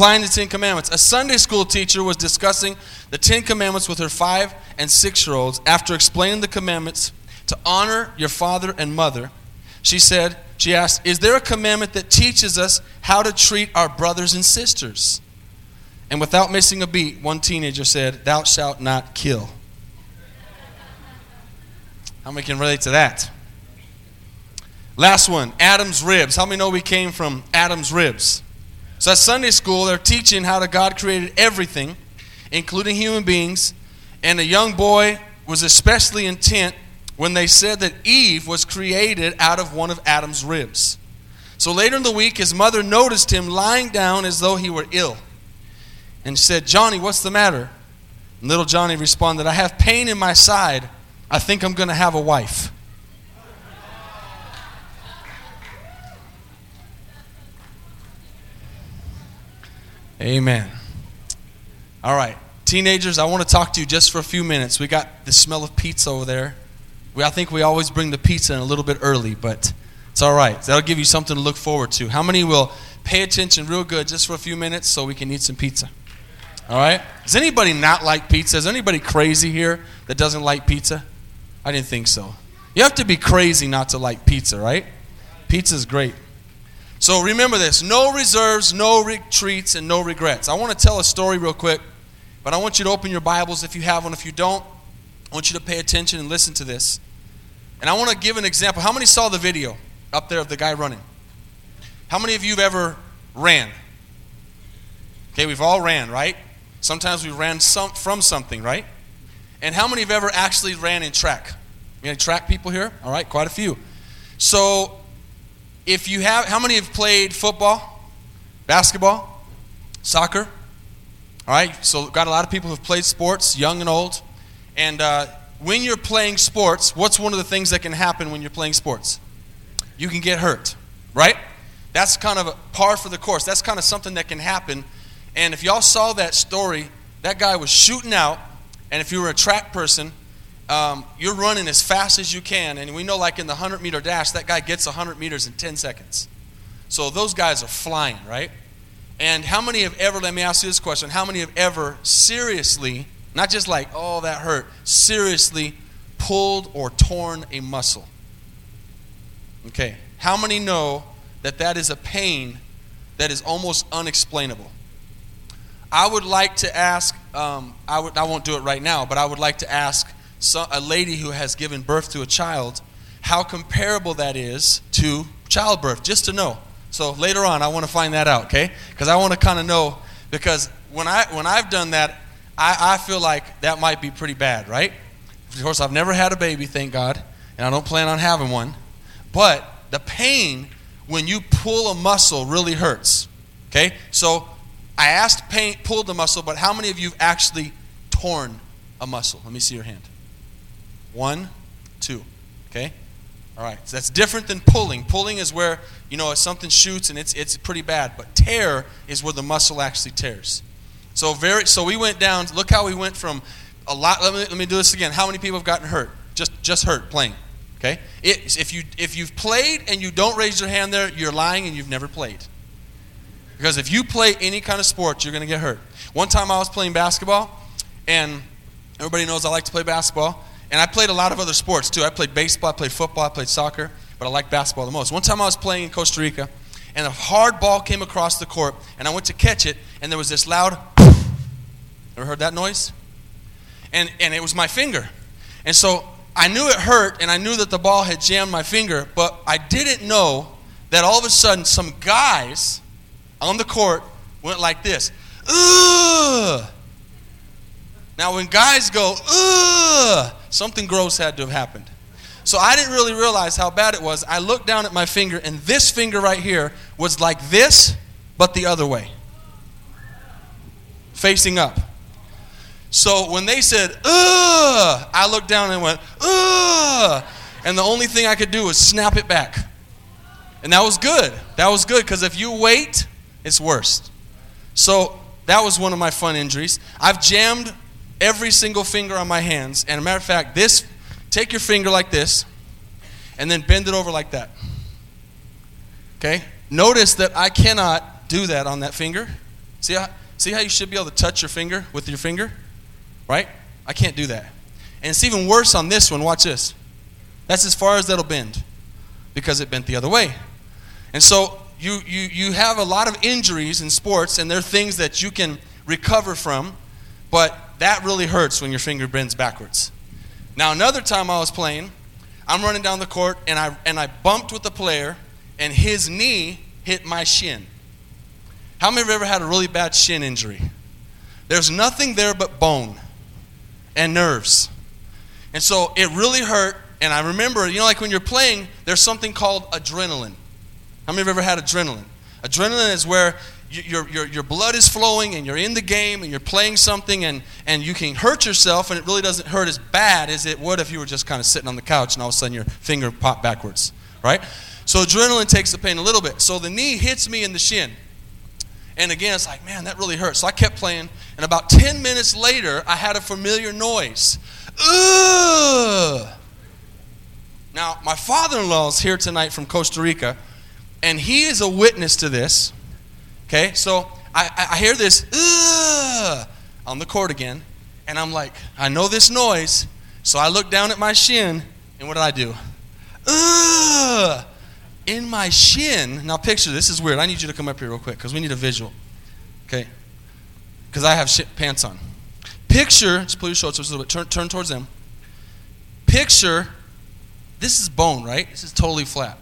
applying the Ten Commandments. A Sunday school teacher was discussing the Ten Commandments with her five and six year olds. After explaining the commandments to honor your father and mother, she said, she asked, Is there a commandment that teaches us how to treat our brothers and sisters? And without missing a beat, one teenager said, Thou shalt not kill. How many can relate to that? Last one Adam's ribs. How many know we came from Adam's ribs? So at Sunday school, they're teaching how the God created everything, including human beings. And a young boy was especially intent when they said that Eve was created out of one of Adam's ribs. So later in the week, his mother noticed him lying down as though he were ill and said, Johnny, what's the matter? And little Johnny responded, I have pain in my side. I think I'm going to have a wife. Amen. All right. Teenagers, I want to talk to you just for a few minutes. We got the smell of pizza over there. We, I think we always bring the pizza in a little bit early, but it's all right. That'll give you something to look forward to. How many will pay attention real good just for a few minutes so we can eat some pizza? All right? Does anybody not like pizza? Is anybody crazy here that doesn't like pizza? I didn't think so. You have to be crazy not to like pizza, right? Pizza's great. So remember this no reserves, no retreats, and no regrets. I want to tell a story real quick, but I want you to open your Bibles if you have one. If you don't, I want you to pay attention and listen to this. And I want to give an example. How many saw the video up there of the guy running? How many of you have ever ran? Okay, we've all ran, right? Sometimes we ran some, from something, right? And how many have ever actually ran in track? Any track people here? All right, quite a few. So if you have, how many have played football, basketball, soccer? All right, so got a lot of people who've played sports, young and old. And uh, when you're playing sports, what's one of the things that can happen when you're playing sports? You can get hurt, right? That's kind of a par for the course. That's kind of something that can happen. And if y'all saw that story, that guy was shooting out. And if you were a track person, um, you're running as fast as you can. And we know, like in the 100 meter dash, that guy gets 100 meters in 10 seconds. So those guys are flying, right? And how many have ever, let me ask you this question, how many have ever seriously, not just like, oh, that hurt, seriously pulled or torn a muscle? Okay. How many know that that is a pain that is almost unexplainable? I would like to ask, um, I, would, I won't do it right now, but I would like to ask a lady who has given birth to a child, how comparable that is to childbirth, just to know. So later on, I want to find that out, okay? Because I want to kind of know, because when, I, when I've done that, I, I feel like that might be pretty bad, right? Of course, I've never had a baby, thank God, and I don't plan on having one. But the pain when you pull a muscle really hurts, okay? So I asked pain, pulled the muscle, but how many of you have actually torn a muscle? Let me see your hand. One, two. Okay? All right. So that's different than pulling. Pulling is where, you know, something shoots and it's, it's pretty bad. But tear is where the muscle actually tears. So very so we went down, look how we went from a lot let me, let me do this again. How many people have gotten hurt? Just just hurt playing. Okay? It, if you if you've played and you don't raise your hand there, you're lying and you've never played. Because if you play any kind of sport, you're going to get hurt. One time I was playing basketball, and everybody knows I like to play basketball. And I played a lot of other sports too. I played baseball, I played football, I played soccer, but I liked basketball the most. One time I was playing in Costa Rica, and a hard ball came across the court, and I went to catch it, and there was this loud. Ever heard that noise? And and it was my finger, and so I knew it hurt, and I knew that the ball had jammed my finger, but I didn't know that all of a sudden some guys on the court went like this. Ugh! Now, when guys go, ugh, something gross had to have happened. So I didn't really realize how bad it was. I looked down at my finger, and this finger right here was like this, but the other way, facing up. So when they said, ugh, I looked down and went, ugh, and the only thing I could do was snap it back. And that was good. That was good because if you wait, it's worse. So that was one of my fun injuries. I've jammed every single finger on my hands. And a matter of fact, this, take your finger like this, and then bend it over like that. Okay? Notice that I cannot do that on that finger. See how, see how you should be able to touch your finger with your finger? Right? I can't do that. And it's even worse on this one. Watch this. That's as far as that'll bend because it bent the other way. And so you, you, you have a lot of injuries in sports, and they're things that you can recover from, but that really hurts when your finger bends backwards. Now, another time I was playing, I'm running down the court, and I, and I bumped with the player, and his knee hit my shin. How many of you ever had a really bad shin injury? There's nothing there but bone and nerves. And so it really hurt. And I remember, you know, like when you're playing, there's something called adrenaline. How many of you ever had adrenaline? Adrenaline is where your, your, your blood is flowing and you're in the game and you're playing something and, and you can hurt yourself and it really doesn't hurt as bad as it would if you were just kind of sitting on the couch and all of a sudden your finger popped backwards, right? So adrenaline takes the pain a little bit. So the knee hits me in the shin. And again, it's like, man, that really hurts. So I kept playing, and about 10 minutes later, I had a familiar noise. Ugh! Now, my father in law is here tonight from Costa Rica, and he is a witness to this. Okay, so I, I hear this on the court again, and I'm like, I know this noise, so I look down at my shin, and what did I do? Ugh! In my shin, now picture this is weird. I need you to come up here real quick because we need a visual. Okay? Because I have pants on. Picture, just pull your shorts a little bit, turn, turn towards them. Picture, this is bone, right? This is totally flat.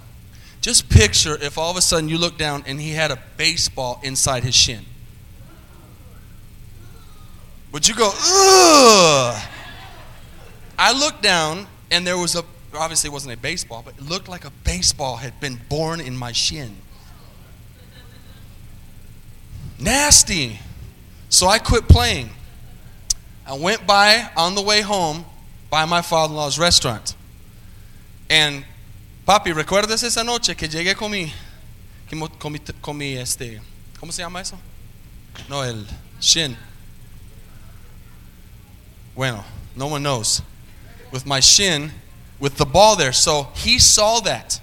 Just picture if all of a sudden you look down and he had a baseball inside his shin. Would you go, ugh? I looked down and there was a, obviously it wasn't a baseball, but it looked like a baseball had been born in my shin. Nasty. So I quit playing. I went by on the way home by my father in law's restaurant. And Papi, ¿recuerdas esa noche que llegué con mi, con mi, con mi este, ¿cómo se llama eso? No, el shin. Bueno, no one knows. With my shin, with the ball there. So he saw that.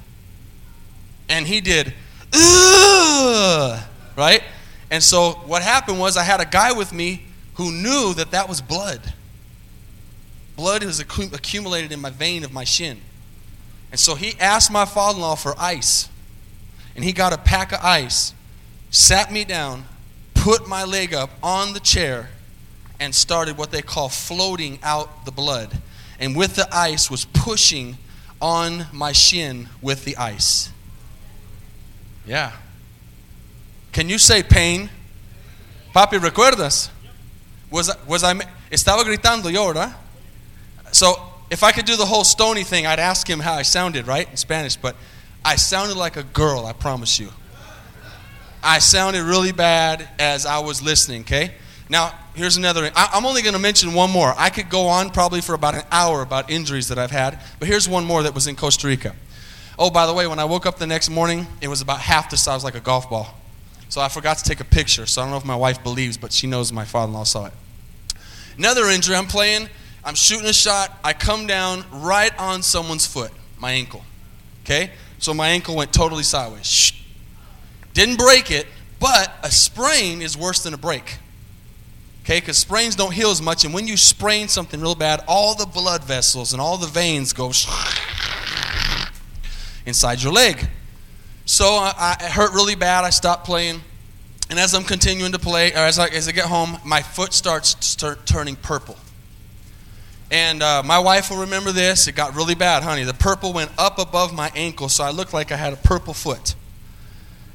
And he did, Ugh! right? And so what happened was I had a guy with me who knew that that was blood. Blood was accumulated in my vein of my shin. And so he asked my father in law for ice. And he got a pack of ice, sat me down, put my leg up on the chair, and started what they call floating out the blood. And with the ice, was pushing on my shin with the ice. Yeah. Can you say pain? Papi, ¿recuerdas? Was, was I, estaba gritando yo, ¿verdad? So if I could do the whole stony thing, I'd ask him how I sounded, right, in Spanish, but I sounded like a girl, I promise you. I sounded really bad as I was listening, okay? Now, here's another. I'm only going to mention one more. I could go on probably for about an hour about injuries that I've had, but here's one more that was in Costa Rica. Oh, by the way, when I woke up the next morning, it was about half the size like a golf ball. So I forgot to take a picture, so I don't know if my wife believes, but she knows my father in law saw it. Another injury, I'm playing I'm shooting a shot. I come down right on someone's foot, my ankle. Okay? So my ankle went totally sideways. Shh. Didn't break it, but a sprain is worse than a break. Okay? Because sprains don't heal as much. And when you sprain something real bad, all the blood vessels and all the veins go inside your leg. So I, I hurt really bad. I stopped playing. And as I'm continuing to play, or as I, as I get home, my foot starts start turning purple. And uh, my wife will remember this. It got really bad, honey. The purple went up above my ankle, so I looked like I had a purple foot.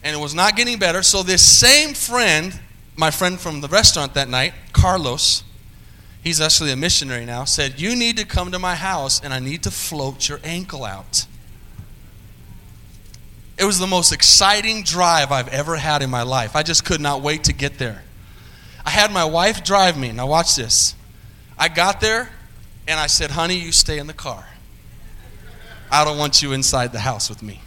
And it was not getting better. So, this same friend, my friend from the restaurant that night, Carlos, he's actually a missionary now, said, You need to come to my house and I need to float your ankle out. It was the most exciting drive I've ever had in my life. I just could not wait to get there. I had my wife drive me. Now, watch this. I got there, and I said, honey, you stay in the car. I don't want you inside the house with me.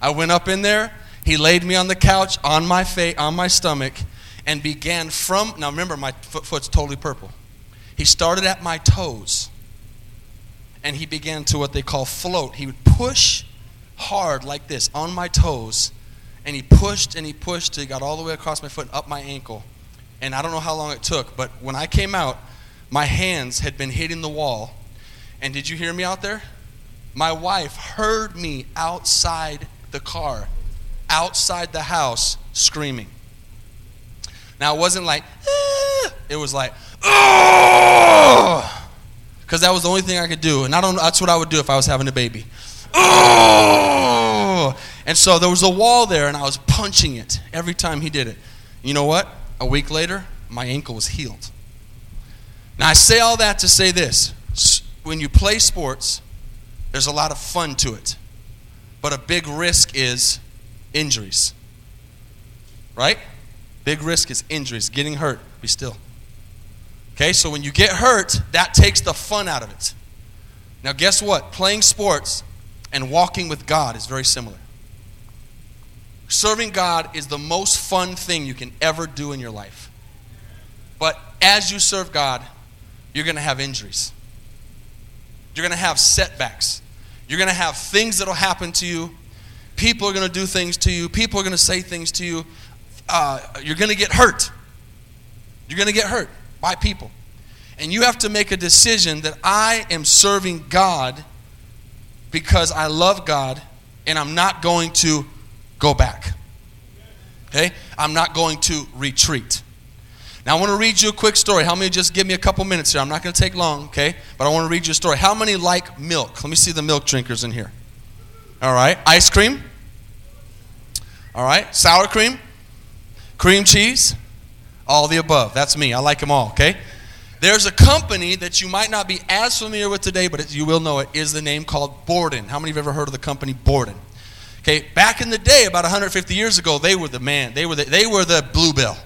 I went up in there. He laid me on the couch on my face, on my stomach, and began from. Now remember, my foot, foot's totally purple. He started at my toes, and he began to what they call float. He would push hard like this on my toes, and he pushed and he pushed till he got all the way across my foot and up my ankle, and I don't know how long it took, but when I came out, my hands had been hitting the wall. And did you hear me out there? My wife heard me outside the car, outside the house, screaming. Now, it wasn't like, ah, it was like, because that was the only thing I could do. And I don't, that's what I would do if I was having a baby. Oh! And so there was a wall there, and I was punching it every time he did it. You know what? A week later, my ankle was healed. Now, I say all that to say this when you play sports, there's a lot of fun to it, but a big risk is injuries. Right? Big risk is injuries, getting hurt. Be still. Okay, so when you get hurt, that takes the fun out of it. Now, guess what? Playing sports and walking with God is very similar. Serving God is the most fun thing you can ever do in your life. But as you serve God, you're going to have injuries. You're going to have setbacks. You're going to have things that will happen to you. People are going to do things to you. People are going to say things to you. Uh, you're going to get hurt. You're going to get hurt by people. And you have to make a decision that I am serving God because I love God and I'm not going to go back. Okay? I'm not going to retreat. Now, I want to read you a quick story. How many just give me a couple minutes here? I'm not going to take long, okay? But I want to read you a story. How many like milk? Let me see the milk drinkers in here. All right. Ice cream? All right. Sour cream? Cream cheese? All the above. That's me. I like them all, okay? There's a company that you might not be as familiar with today, but you will know it, is the name called Borden. How many have ever heard of the company Borden? Okay, back in the day, about 150 years ago, they were the man. They were the, they were the Blue Bell.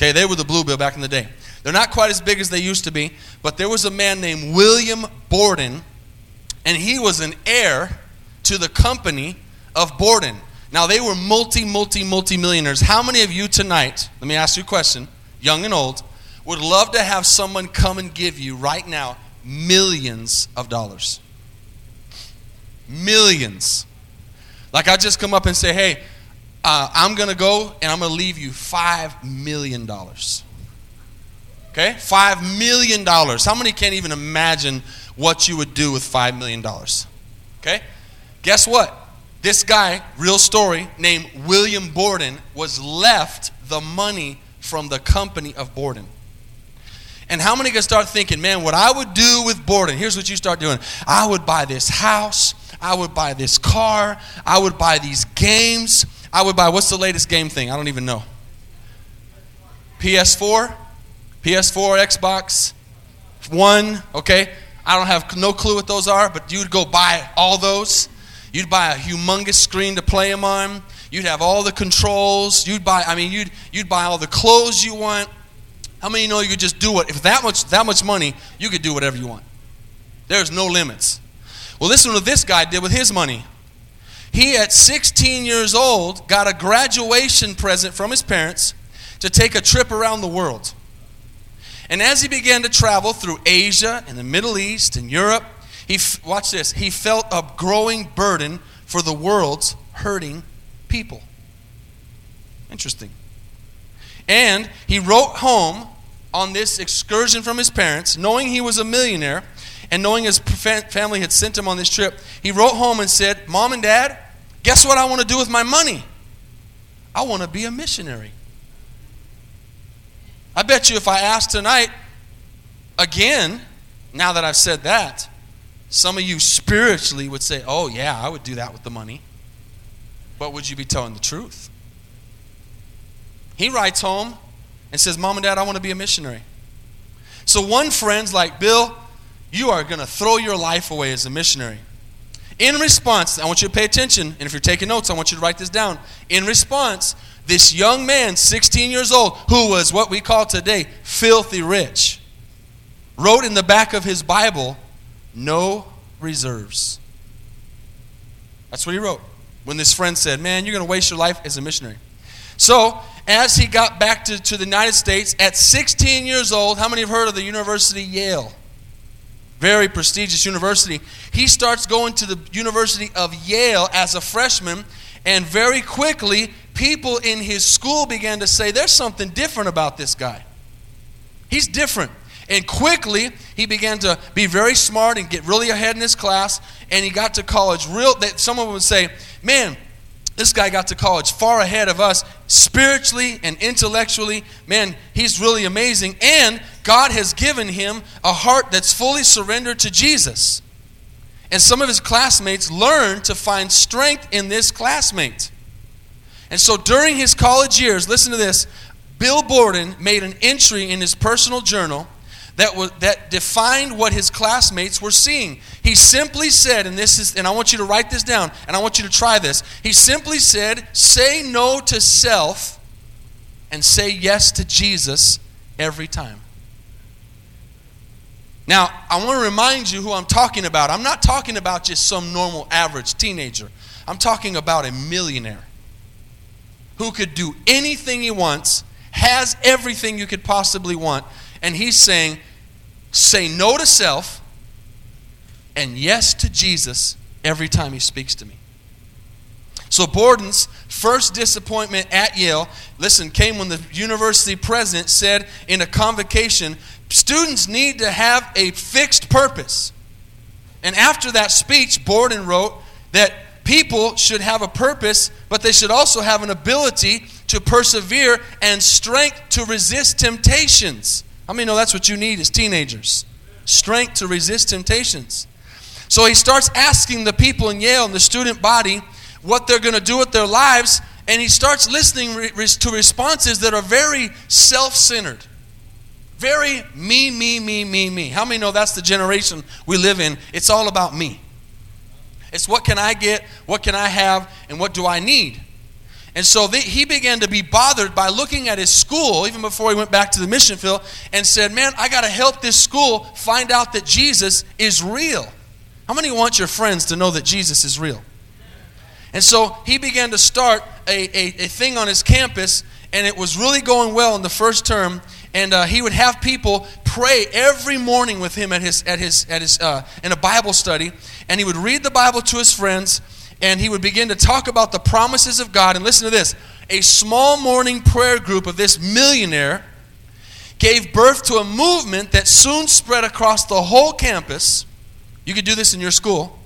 Okay, they were the Blue Bell back in the day. They're not quite as big as they used to be, but there was a man named William Borden, and he was an heir to the company of Borden. Now, they were multi, multi, multi millionaires. How many of you tonight, let me ask you a question, young and old, would love to have someone come and give you right now millions of dollars. Millions. Like I just come up and say, hey, uh, I'm going to go and I'm going to leave you $5 million. Okay? $5 million. How many can't even imagine what you would do with $5 million? Okay? Guess what? This guy, real story, named William Borden, was left the money from the company of Borden. And how many can start thinking, man, what I would do with Borden? Here's what you start doing I would buy this house, I would buy this car, I would buy these games, I would buy, what's the latest game thing? I don't even know. PS4? PS4, Xbox One, okay? I don't have no clue what those are, but you'd go buy all those. You'd buy a humongous screen to play them on. You'd have all the controls. You'd buy, I mean, you'd, you'd buy all the clothes you want. How many know you could just do it? If that much, that much money, you could do whatever you want. There's no limits. Well, listen to what this guy did with his money. He, at 16 years old, got a graduation present from his parents to take a trip around the world. And as he began to travel through Asia and the Middle East and Europe, he, watch this, he felt a growing burden for the world's hurting people. Interesting. And he wrote home on this excursion from his parents, knowing he was a millionaire and knowing his family had sent him on this trip. He wrote home and said, Mom and Dad, guess what I want to do with my money? I want to be a missionary. I bet you if I asked tonight, again, now that I've said that, some of you spiritually would say, Oh, yeah, I would do that with the money. But would you be telling the truth? He writes home and says, Mom and Dad, I want to be a missionary. So one friend's like, Bill, you are going to throw your life away as a missionary. In response, I want you to pay attention, and if you're taking notes, I want you to write this down. In response, this young man, 16 years old, who was what we call today filthy rich, wrote in the back of his Bible, No reserves. That's what he wrote when this friend said, Man, you're going to waste your life as a missionary. So, as he got back to, to the United States at 16 years old, how many have heard of the University of Yale? Very prestigious university. He starts going to the University of Yale as a freshman, and very quickly, people in his school began to say, There's something different about this guy. He's different. And quickly, he began to be very smart and get really ahead in his class. And he got to college real. That someone would say, "Man, this guy got to college far ahead of us spiritually and intellectually. Man, he's really amazing. And God has given him a heart that's fully surrendered to Jesus." And some of his classmates learned to find strength in this classmate. And so during his college years, listen to this Bill Borden made an entry in his personal journal that, was, that defined what his classmates were seeing. He simply said, and this is, and I want you to write this down, and I want you to try this. He simply said, say no to self and say yes to Jesus every time. Now, I want to remind you who I'm talking about. I'm not talking about just some normal average teenager. I'm talking about a millionaire who could do anything he wants, has everything you could possibly want, and he's saying, say no to self and yes to Jesus every time he speaks to me. So Borden's first disappointment at Yale, listen, came when the university president said in a convocation, students need to have a fixed purpose. And after that speech, Borden wrote that people should have a purpose, but they should also have an ability to persevere and strength to resist temptations. How many know that's what you need as teenagers? Strength to resist temptations. So he starts asking the people in Yale and the student body what they're going to do with their lives, and he starts listening to responses that are very self centered. Very me, me, me, me, me. How many know that's the generation we live in? It's all about me. It's what can I get, what can I have, and what do I need? And so the, he began to be bothered by looking at his school, even before he went back to the mission field, and said, Man, I got to help this school find out that Jesus is real. How many want your friends to know that Jesus is real? And so he began to start a, a, a thing on his campus, and it was really going well in the first term. And uh, he would have people pray every morning with him at his, at his, at his, uh, in a Bible study, and he would read the Bible to his friends and he would begin to talk about the promises of God. And listen to this a small morning prayer group of this millionaire gave birth to a movement that soon spread across the whole campus. You could do this in your school.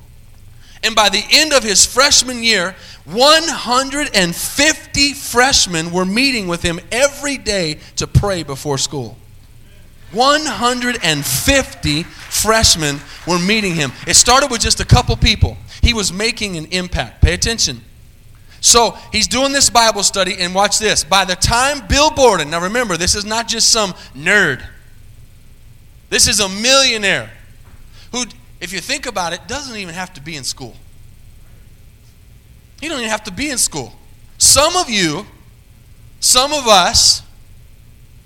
And by the end of his freshman year, 150 freshmen were meeting with him every day to pray before school. 150 freshmen were meeting him. It started with just a couple people. He was making an impact. Pay attention. So he's doing this Bible study, and watch this. By the time Bill Borden, now remember, this is not just some nerd, this is a millionaire if you think about it, doesn't even have to be in school. He don't even have to be in school. Some of you, some of us,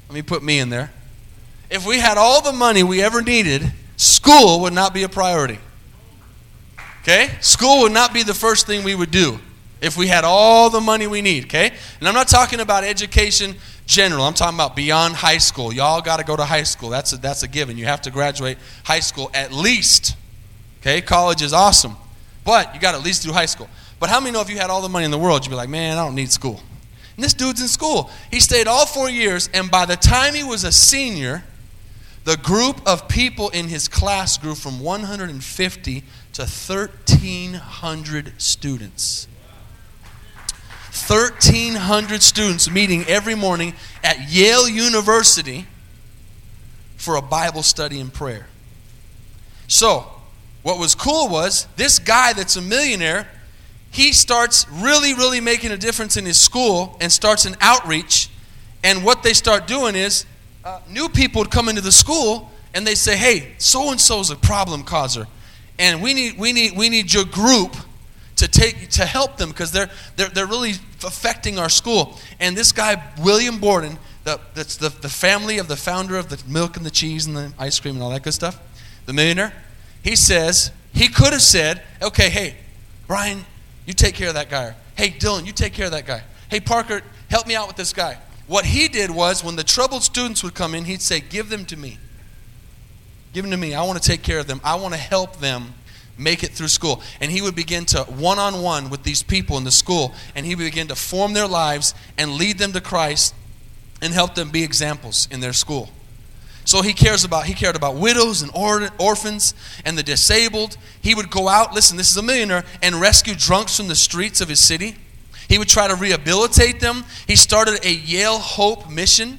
let me put me in there. If we had all the money we ever needed, school would not be a priority. Okay? School would not be the first thing we would do if we had all the money we need, okay? And I'm not talking about education general. I'm talking about beyond high school. Y'all got to go to high school. That's a, that's a given. You have to graduate high school at least. Okay? College is awesome. But you got to at least do high school. But how many know if you had all the money in the world, you'd be like, man, I don't need school. And this dude's in school. He stayed all four years, and by the time he was a senior, the group of people in his class grew from 150 to 1,300 students. 1,300 students meeting every morning at Yale University for a Bible study and prayer. So, what was cool was this guy that's a millionaire, he starts really, really making a difference in his school and starts an outreach. And what they start doing is uh, new people would come into the school and they say, hey, so and so is a problem causer. And we need, we need, we need your group to take to help them because they're, they're, they're really affecting our school. And this guy, William Borden, the, that's the, the family of the founder of the milk and the cheese and the ice cream and all that good stuff, the millionaire, he says, he could have said, okay, hey, Brian, you take care of that guy. Hey, Dylan, you take care of that guy. Hey, Parker, help me out with this guy. What he did was when the troubled students would come in, he'd say, Give them to me. Give them to me. I want to take care of them. I want to help them make it through school. And he would begin to one on one with these people in the school, and he would begin to form their lives and lead them to Christ and help them be examples in their school. So he cares about he cared about widows and or, orphans and the disabled. He would go out, listen, this is a millionaire, and rescue drunks from the streets of his city. He would try to rehabilitate them. He started a Yale Hope mission.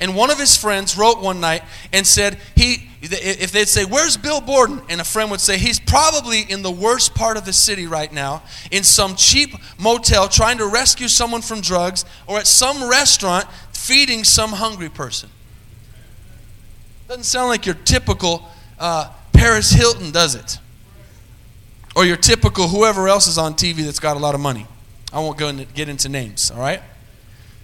And one of his friends wrote one night and said, he, if they'd say, Where's Bill Borden? And a friend would say, He's probably in the worst part of the city right now, in some cheap motel trying to rescue someone from drugs, or at some restaurant feeding some hungry person. Doesn't sound like your typical uh, Paris Hilton, does it? Or your typical whoever else is on TV that's got a lot of money. I won't go into, get into names, all right?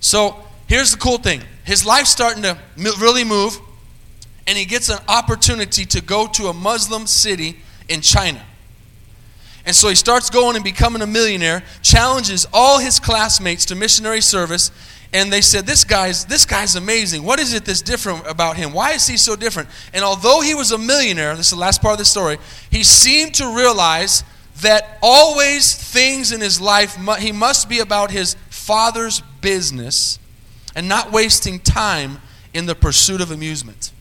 So here's the cool thing his life's starting to really move, and he gets an opportunity to go to a Muslim city in China. And so he starts going and becoming a millionaire, challenges all his classmates to missionary service, and they said this guy's this guy's amazing. What is it that's different about him? Why is he so different? And although he was a millionaire this is the last part of the story he seemed to realize that always things in his life he must be about his father's business and not wasting time in the pursuit of amusement.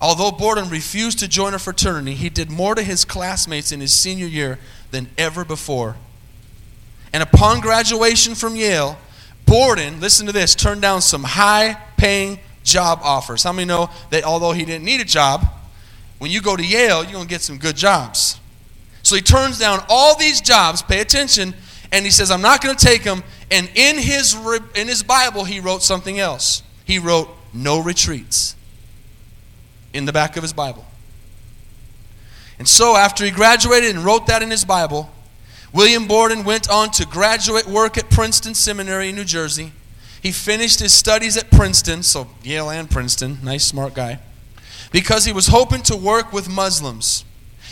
Although borden refused to join a fraternity he did more to his classmates in his senior year than ever before. And upon graduation from yale Borden, listen to this, turned down some high paying job offers. How many know that although he didn't need a job, when you go to Yale, you're going to get some good jobs? So he turns down all these jobs, pay attention, and he says, I'm not going to take them. And in his, in his Bible, he wrote something else. He wrote, No retreats in the back of his Bible. And so after he graduated and wrote that in his Bible, William Borden went on to graduate work at Princeton Seminary in New Jersey. He finished his studies at Princeton, so Yale and Princeton, nice, smart guy, because he was hoping to work with Muslims.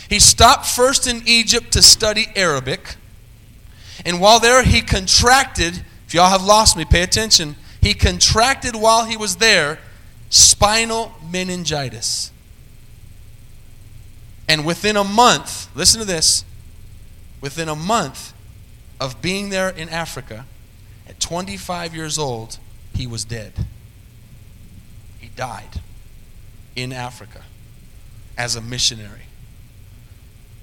He stopped first in Egypt to study Arabic. And while there, he contracted, if y'all have lost me, pay attention. He contracted while he was there spinal meningitis. And within a month, listen to this, Within a month of being there in Africa, at 25 years old, he was dead. He died in Africa as a missionary.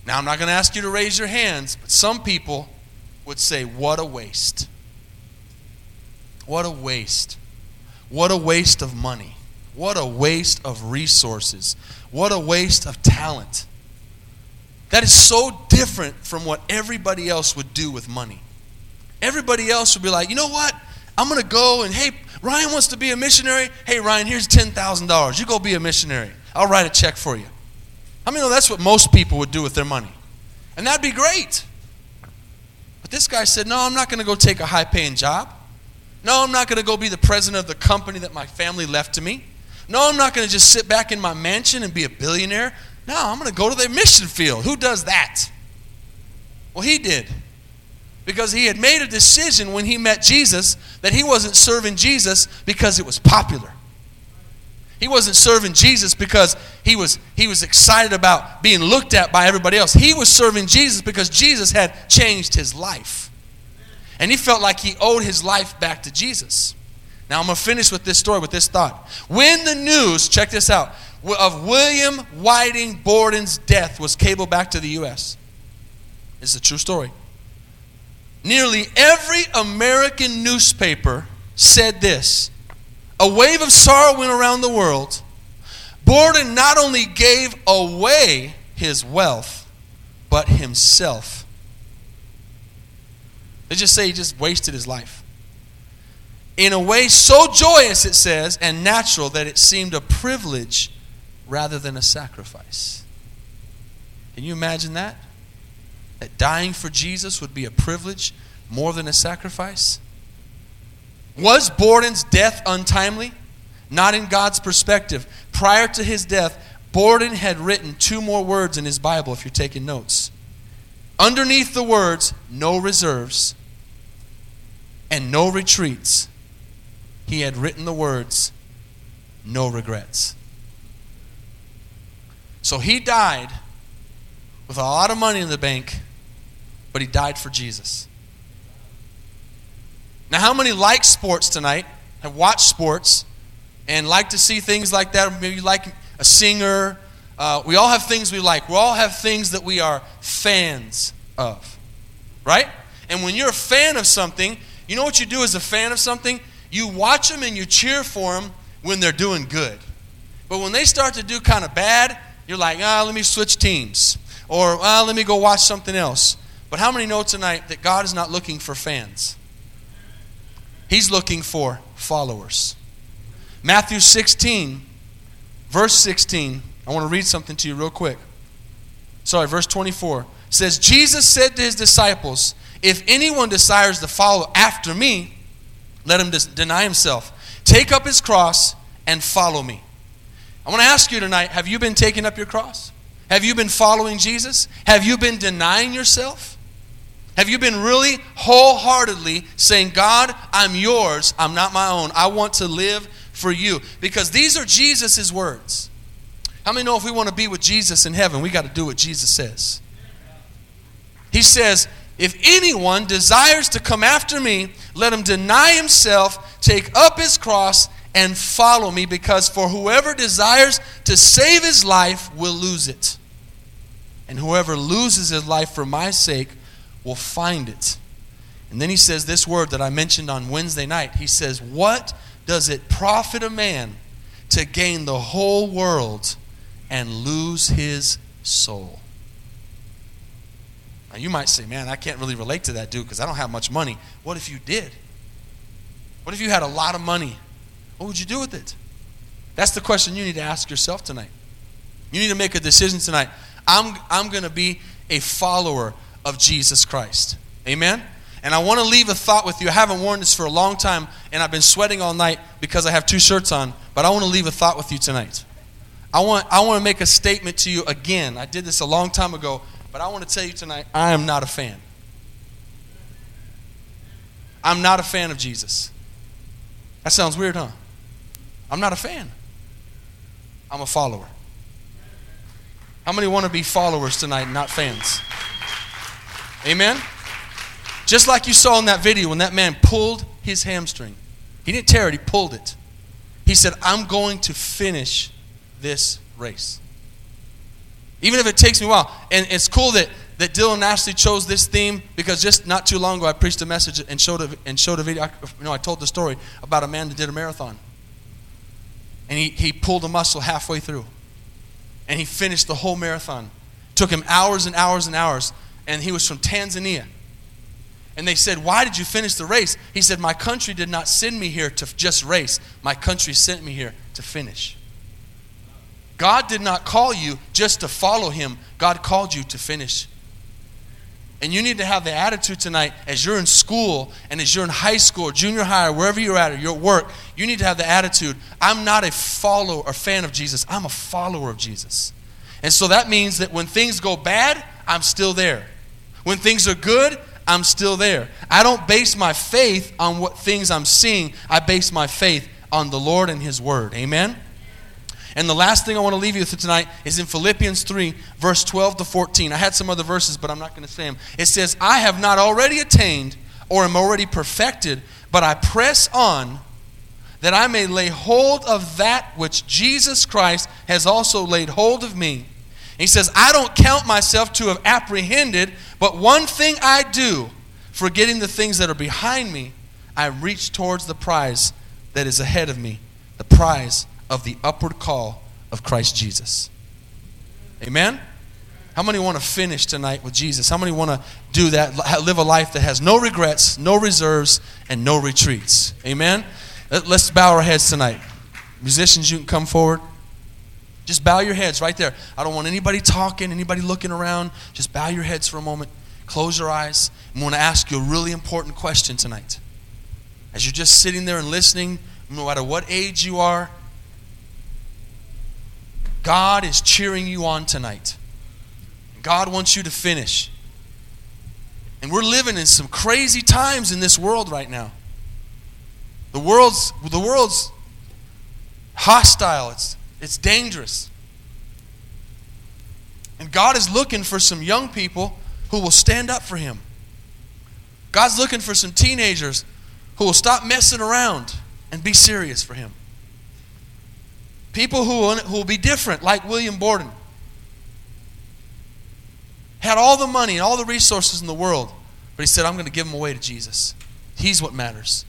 Now, I'm not going to ask you to raise your hands, but some people would say, What a waste. What a waste. What a waste of money. What a waste of resources. What a waste of talent. That is so different from what everybody else would do with money. Everybody else would be like, you know what? I'm going to go and, hey, Ryan wants to be a missionary. Hey, Ryan, here's $10,000. You go be a missionary. I'll write a check for you. I mean, that's what most people would do with their money. And that'd be great. But this guy said, no, I'm not going to go take a high paying job. No, I'm not going to go be the president of the company that my family left to me. No, I'm not going to just sit back in my mansion and be a billionaire. No, I'm going to go to the mission field. Who does that? Well, he did. Because he had made a decision when he met Jesus that he wasn't serving Jesus because it was popular. He wasn't serving Jesus because he was, he was excited about being looked at by everybody else. He was serving Jesus because Jesus had changed his life. And he felt like he owed his life back to Jesus. Now I'm going to finish with this story, with this thought. When the news, check this out, of William Whiting Borden's death was cabled back to the U.S. It's a true story. Nearly every American newspaper said this. A wave of sorrow went around the world. Borden not only gave away his wealth, but himself. They just say he just wasted his life. In a way so joyous, it says, and natural that it seemed a privilege rather than a sacrifice. Can you imagine that? That dying for Jesus would be a privilege more than a sacrifice? Was Borden's death untimely? Not in God's perspective. Prior to his death, Borden had written two more words in his Bible, if you're taking notes. Underneath the words, no reserves and no retreats, he had written the words, no regrets. So he died with a lot of money in the bank, but he died for Jesus. Now, how many like sports tonight, have watched sports, and like to see things like that? Maybe you like a singer. Uh, we all have things we like. We all have things that we are fans of, right? And when you're a fan of something, you know what you do as a fan of something? You watch them and you cheer for them when they're doing good. But when they start to do kind of bad, you're like, ah, let me switch teams. Or, ah, let me go watch something else. But how many know tonight that God is not looking for fans? He's looking for followers. Matthew 16, verse 16. I want to read something to you real quick. Sorry, verse 24 says, Jesus said to his disciples, If anyone desires to follow after me, let him deny himself, take up his cross, and follow me. I want to ask you tonight have you been taking up your cross? Have you been following Jesus? Have you been denying yourself? Have you been really wholeheartedly saying, God, I'm yours, I'm not my own. I want to live for you? Because these are Jesus' words. How many know if we want to be with Jesus in heaven, we got to do what Jesus says? He says, If anyone desires to come after me, let him deny himself, take up his cross, and follow me, because for whoever desires to save his life will lose it. And whoever loses his life for my sake will find it. And then he says this word that I mentioned on Wednesday night. He says, What does it profit a man to gain the whole world and lose his soul? Now, you might say, Man, I can't really relate to that dude because I don't have much money. What if you did? What if you had a lot of money? What would you do with it? That's the question you need to ask yourself tonight. You need to make a decision tonight. I'm, I'm going to be a follower of Jesus Christ. Amen? And I want to leave a thought with you. I haven't worn this for a long time, and I've been sweating all night because I have two shirts on, but I want to leave a thought with you tonight. I want, I want to make a statement to you again. I did this a long time ago, but I want to tell you tonight I am not a fan. I'm not a fan of Jesus. That sounds weird, huh? I'm not a fan. I'm a follower. How many want to be followers tonight, not fans? Amen? Just like you saw in that video when that man pulled his hamstring. He didn't tear it, he pulled it. He said, I'm going to finish this race. Even if it takes me a while. And it's cool that, that Dylan Ashley chose this theme because just not too long ago I preached a message and showed a, and showed a video. I, you know, I told the story about a man that did a marathon. And he, he pulled a muscle halfway through. And he finished the whole marathon. took him hours and hours and hours and he was from Tanzania. And they said, Why did you finish the race? He said, My country did not send me here to just race, my country sent me here to finish. God did not call you just to follow him, God called you to finish. And you need to have the attitude tonight as you're in school and as you're in high school junior high or wherever you're at or your work, you need to have the attitude I'm not a follower or fan of Jesus, I'm a follower of Jesus. And so that means that when things go bad, I'm still there. When things are good, I'm still there. I don't base my faith on what things I'm seeing. I base my faith on the Lord and His Word. Amen? And the last thing I want to leave you with tonight is in Philippians 3, verse 12 to 14. I had some other verses, but I'm not going to say them. It says, I have not already attained or am already perfected, but I press on that I may lay hold of that which Jesus Christ has also laid hold of me. He says, I don't count myself to have apprehended, but one thing I do, forgetting the things that are behind me, I reach towards the prize that is ahead of me, the prize of the upward call of Christ Jesus. Amen? How many want to finish tonight with Jesus? How many want to do that, live a life that has no regrets, no reserves, and no retreats? Amen? Let's bow our heads tonight. Musicians, you can come forward. Just bow your heads right there. I don't want anybody talking, anybody looking around. Just bow your heads for a moment. Close your eyes. I'm going to ask you a really important question tonight. As you're just sitting there and listening, no matter what age you are, God is cheering you on tonight. God wants you to finish. And we're living in some crazy times in this world right now. The world's, the world's hostile. It's it's dangerous. And God is looking for some young people who will stand up for Him. God's looking for some teenagers who will stop messing around and be serious for Him. People who who will be different, like William Borden. Had all the money and all the resources in the world, but he said, I'm going to give them away to Jesus. He's what matters.